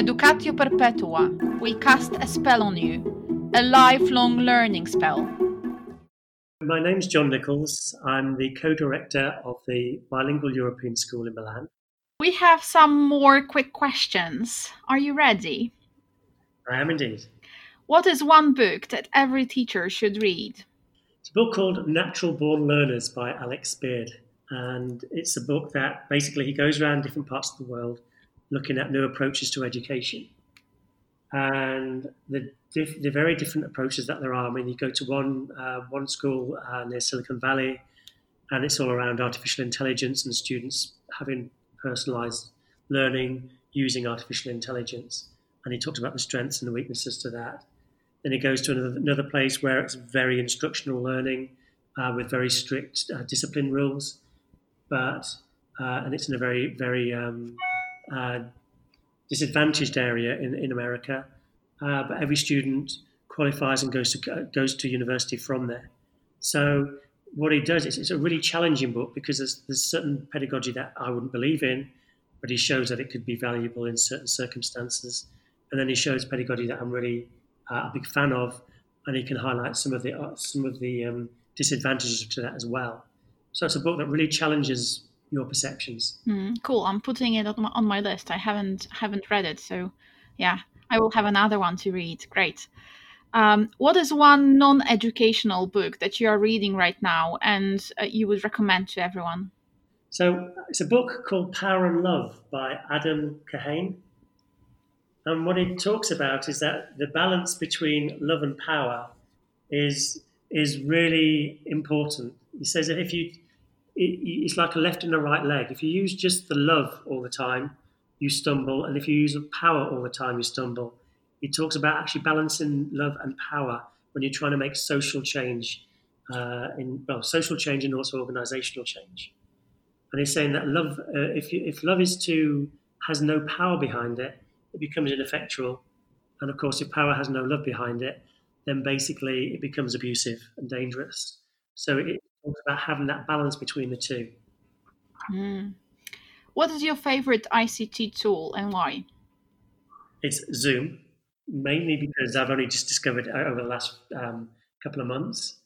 Educatio Perpetua, we cast a spell on you, a lifelong learning spell. My name's John Nichols. I'm the co director of the Bilingual European School in Milan. We have some more quick questions. Are you ready? I am indeed. What is one book that every teacher should read? It's a book called Natural Born Learners by Alex Beard. And it's a book that basically he goes around different parts of the world looking at new approaches to education. And the, diff- the very different approaches that there are. I mean, you go to one, uh, one school uh, near Silicon Valley, and it's all around artificial intelligence and students having personalized learning using artificial intelligence. And he talks about the strengths and the weaknesses to that. Then he goes to another, another place where it's very instructional learning uh, with very strict uh, discipline rules, but uh, and it's in a very very um, uh, disadvantaged area in, in America. Uh, but every student qualifies and goes to goes to university from there. So what he does is it's a really challenging book because there's, there's certain pedagogy that I wouldn't believe in, but he shows that it could be valuable in certain circumstances. And then he shows pedagogy that I'm really uh, a big fan of, and he can highlight some of the uh, some of the um, disadvantages to that as well. So it's a book that really challenges your perceptions. Mm, cool. I'm putting it on my, on my list. I haven't haven't read it, so yeah, I will have another one to read. Great. Um, what is one non-educational book that you are reading right now and uh, you would recommend to everyone? So it's a book called Power and Love by Adam Kahane. And what it talks about is that the balance between love and power is is really important. He says that if you, it, it's like a left and a right leg. If you use just the love all the time, you stumble, and if you use power all the time, you stumble he talks about actually balancing love and power when you're trying to make social change, uh, in well, social change and also organizational change. And he's saying that love, uh, if you, if love is to has no power behind it, it becomes ineffectual. And of course, if power has no love behind it, then basically it becomes abusive and dangerous. So it talks about having that balance between the two. Mm. What is your favorite ICT tool and why? It's Zoom mainly because I've only just discovered it over the last um, couple of months.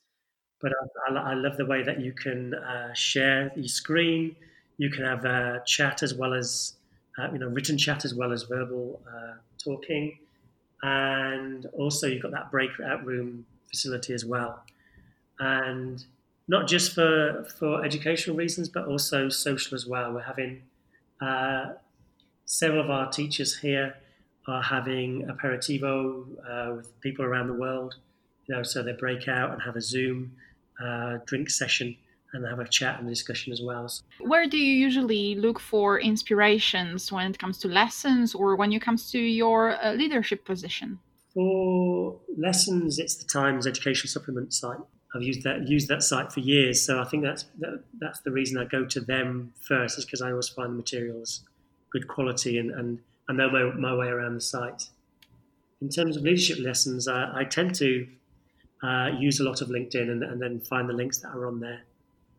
But I, I, I, love the way that you can uh, share your screen. You can have a chat as well as uh, you know written chat as well as verbal uh, talking, and also you've got that breakout room facility as well, and not just for for educational reasons but also social as well. We're having uh, several of our teachers here are having aperitivo uh, with people around the world. You know, so they break out and have a Zoom uh, drink session and have a chat and discussion as well. Where do you usually look for inspirations when it comes to lessons or when it comes to your uh, leadership position? For lessons, it's the Times Education Supplement site. I've used that used that site for years, so I think that's that, that's the reason I go to them first, is because I always find the materials good quality and, and I know my, my way around the site. In terms of leadership lessons, uh, I tend to uh, use a lot of LinkedIn and, and, then find the links that are on there.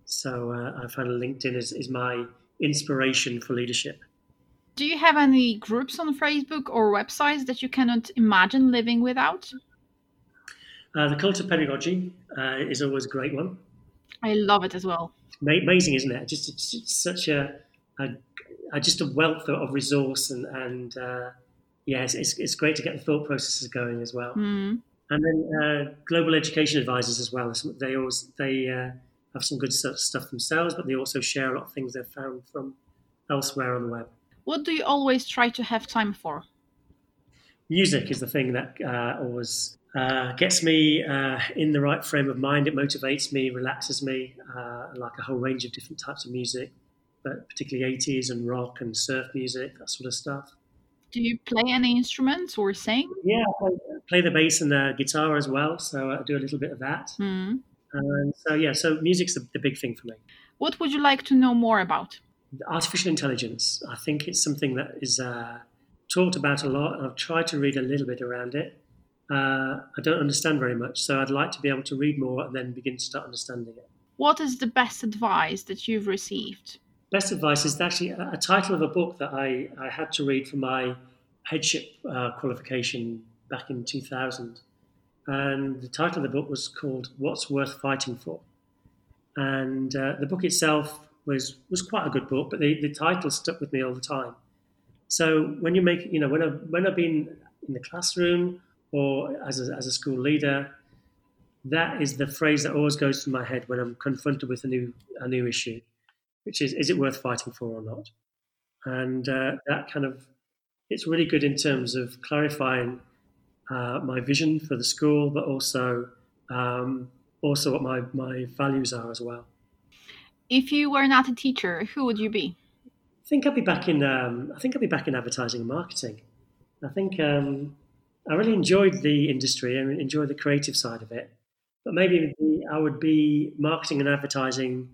So uh, I find LinkedIn is, is my inspiration for leadership. Do you have any groups on Facebook or websites that you cannot imagine living without? Uh, the cult of pedagogy uh, is always a great one. I love it as well. Amazing, isn't it? Just it's, it's such a, a uh, just a wealth of resource and, and uh, yeah, it's, it's, it's, great to get the thought processes going as well. Mm. And then uh, global education advisors as well. They always they uh, have some good stuff themselves, but they also share a lot of things they've found from elsewhere on the web. What do you always try to have time for? Music is the thing that uh, always uh, gets me uh, in the right frame of mind. It motivates me, relaxes me. Uh, like a whole range of different types of music but particularly 80s and rock and surf music, that sort of stuff. Do you play any instruments or sing? Yeah, I play, play the bass and the guitar as well, so I do a little bit of that. Mm. And so, yeah, so music's the, the big thing for me. What would you like to know more about? Artificial intelligence. I think it's something that is uh, talked about a lot. I've tried to read a little bit around it. Uh, I don't understand very much, so I'd like to be able to read more and then begin to start understanding it. What is the best advice that you've received? best advice is actually a, title of a book that I, I had to read for my headship uh, qualification back in 2000. And the title of the book was called What's Worth Fighting For? And uh, the book itself was, was quite a good book, but the, the title stuck with me all the time. So when you make, you know, when I've, when I've been in the classroom or as a, as a school leader, that is the phrase that always goes through my head when I'm confronted with a new a new issue, which is is it worth fighting for or not? And uh, that kind of it's really good in terms of clarifying uh, my vision for the school, but also um, also what my, my values are as well. If you were not a teacher, who would you be? I think I'd be back in. Um, I think I'd be back in advertising and marketing. I think um, I really enjoyed the industry and enjoyed the creative side of it. But maybe I would be marketing and advertising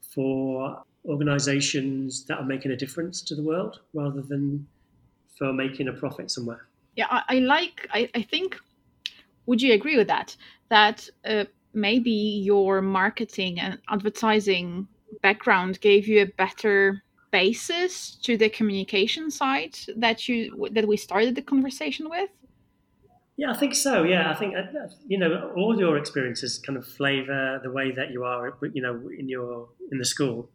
for organisations that are making a difference to the world, rather than for making a profit somewhere. Yeah, I, I like. I, I think. Would you agree with that? That uh, maybe your marketing and advertising background gave you a better basis to the communication side that you that we started the conversation with? Yeah, I think so. Yeah, I think uh, you know all your experiences kind of flavour the way that you are, you know, in your in the school,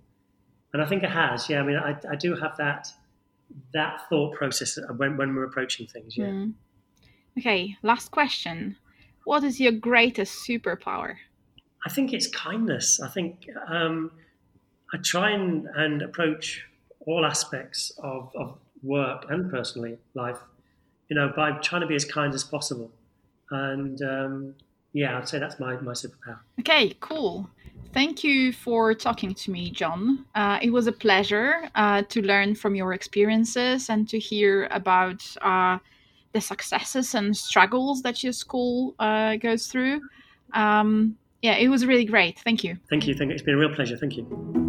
and I think it has. Yeah, I mean, I, I do have that that thought process when when we're approaching things. Yeah. Mm. Okay, last question. What is your greatest superpower? I think it's kindness. I think um, I try and, and approach all aspects of, of work and personally life, you know, by trying to be as kind as possible. And um, yeah, I'd say that's my, my superpower. Okay, cool. Thank you for talking to me, John. Uh, it was a pleasure uh, to learn from your experiences and to hear about uh, the successes and struggles that your school uh, goes through. Um, yeah, it was really great. Thank you. Thank you. Thank you. It's been a real pleasure. Thank you.